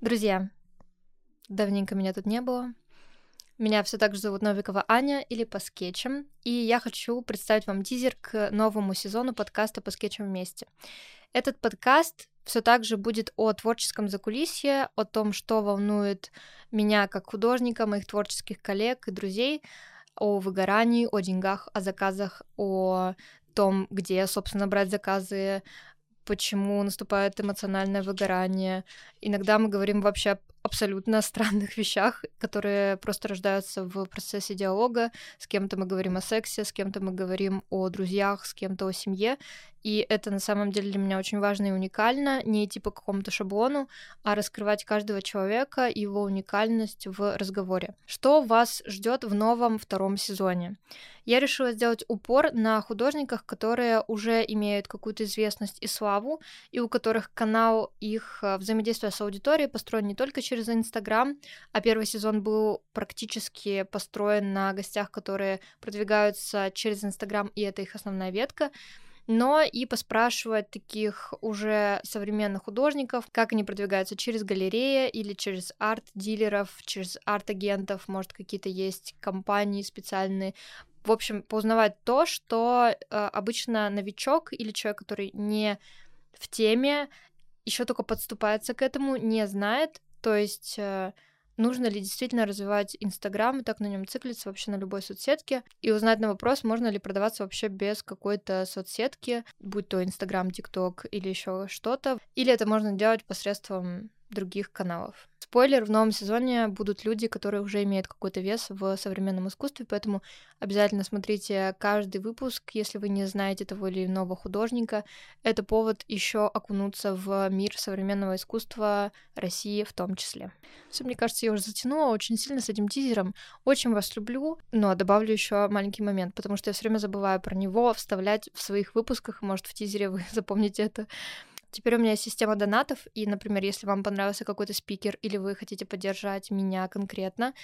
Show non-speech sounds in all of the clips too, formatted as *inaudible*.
Друзья, давненько меня тут не было. Меня все так же зовут Новикова Аня или по скетчам, и я хочу представить вам тизер к новому сезону подкаста по скетчам вместе. Этот подкаст все так же будет о творческом закулисье, о том, что волнует меня как художника, моих творческих коллег и друзей, о выгорании, о деньгах, о заказах, о том, где, собственно, брать заказы, почему наступает эмоциональное выгорание. Иногда мы говорим вообще абсолютно *laughs* странных вещах, которые просто рождаются в процессе диалога. С кем-то мы говорим о сексе, с кем-то мы говорим о друзьях, с кем-то о семье. И это на самом деле для меня очень важно и уникально, не идти по какому-то шаблону, а раскрывать каждого человека и его уникальность в разговоре. Что вас ждет в новом втором сезоне? Я решила сделать упор на художниках, которые уже имеют какую-то известность и славу, и у которых канал их э, взаимодействия с аудиторией построен не только через Инстаграм, а первый сезон был практически построен на гостях, которые продвигаются через Инстаграм, и это их основная ветка но и поспрашивать таких уже современных художников, как они продвигаются через галереи или через арт-дилеров, через арт-агентов, может, какие-то есть компании специальные, в общем, поузнавать то, что э, обычно новичок или человек, который не в теме, еще только подступается к этому, не знает. То есть э, нужно ли действительно развивать Инстаграм и так на нем циклиться вообще на любой соцсетке, и узнать на вопрос, можно ли продаваться вообще без какой-то соцсетки, будь то Инстаграм, ТикТок или еще что-то, или это можно делать посредством других каналов. Спойлер, в новом сезоне будут люди, которые уже имеют какой-то вес в современном искусстве, поэтому обязательно смотрите каждый выпуск, если вы не знаете того или иного художника. Это повод еще окунуться в мир современного искусства России в том числе. Все, мне кажется, я уже затянула очень сильно с этим тизером. Очень вас люблю, но добавлю еще маленький момент, потому что я все время забываю про него вставлять в своих выпусках, может, в тизере вы *laughs* запомните это. Теперь у меня есть система донатов, и, например, если вам понравился какой-то спикер или вы хотите поддержать меня конкретно,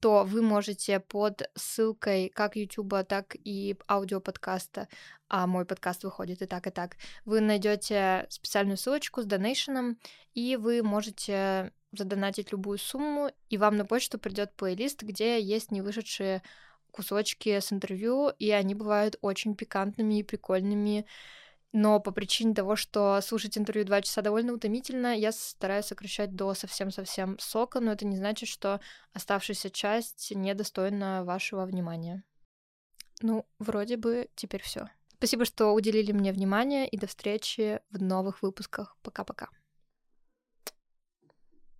то вы можете под ссылкой как YouTube, так и аудиоподкаста, а мой подкаст выходит и так, и так, вы найдете специальную ссылочку с донейшеном, и вы можете задонатить любую сумму, и вам на почту придет плейлист, где есть не вышедшие кусочки с интервью, и они бывают очень пикантными и прикольными, но по причине того, что слушать интервью два часа довольно утомительно, я стараюсь сокращать до совсем-совсем сока, но это не значит, что оставшаяся часть недостойна вашего внимания. Ну, вроде бы теперь все. Спасибо, что уделили мне внимание, и до встречи в новых выпусках. Пока-пока.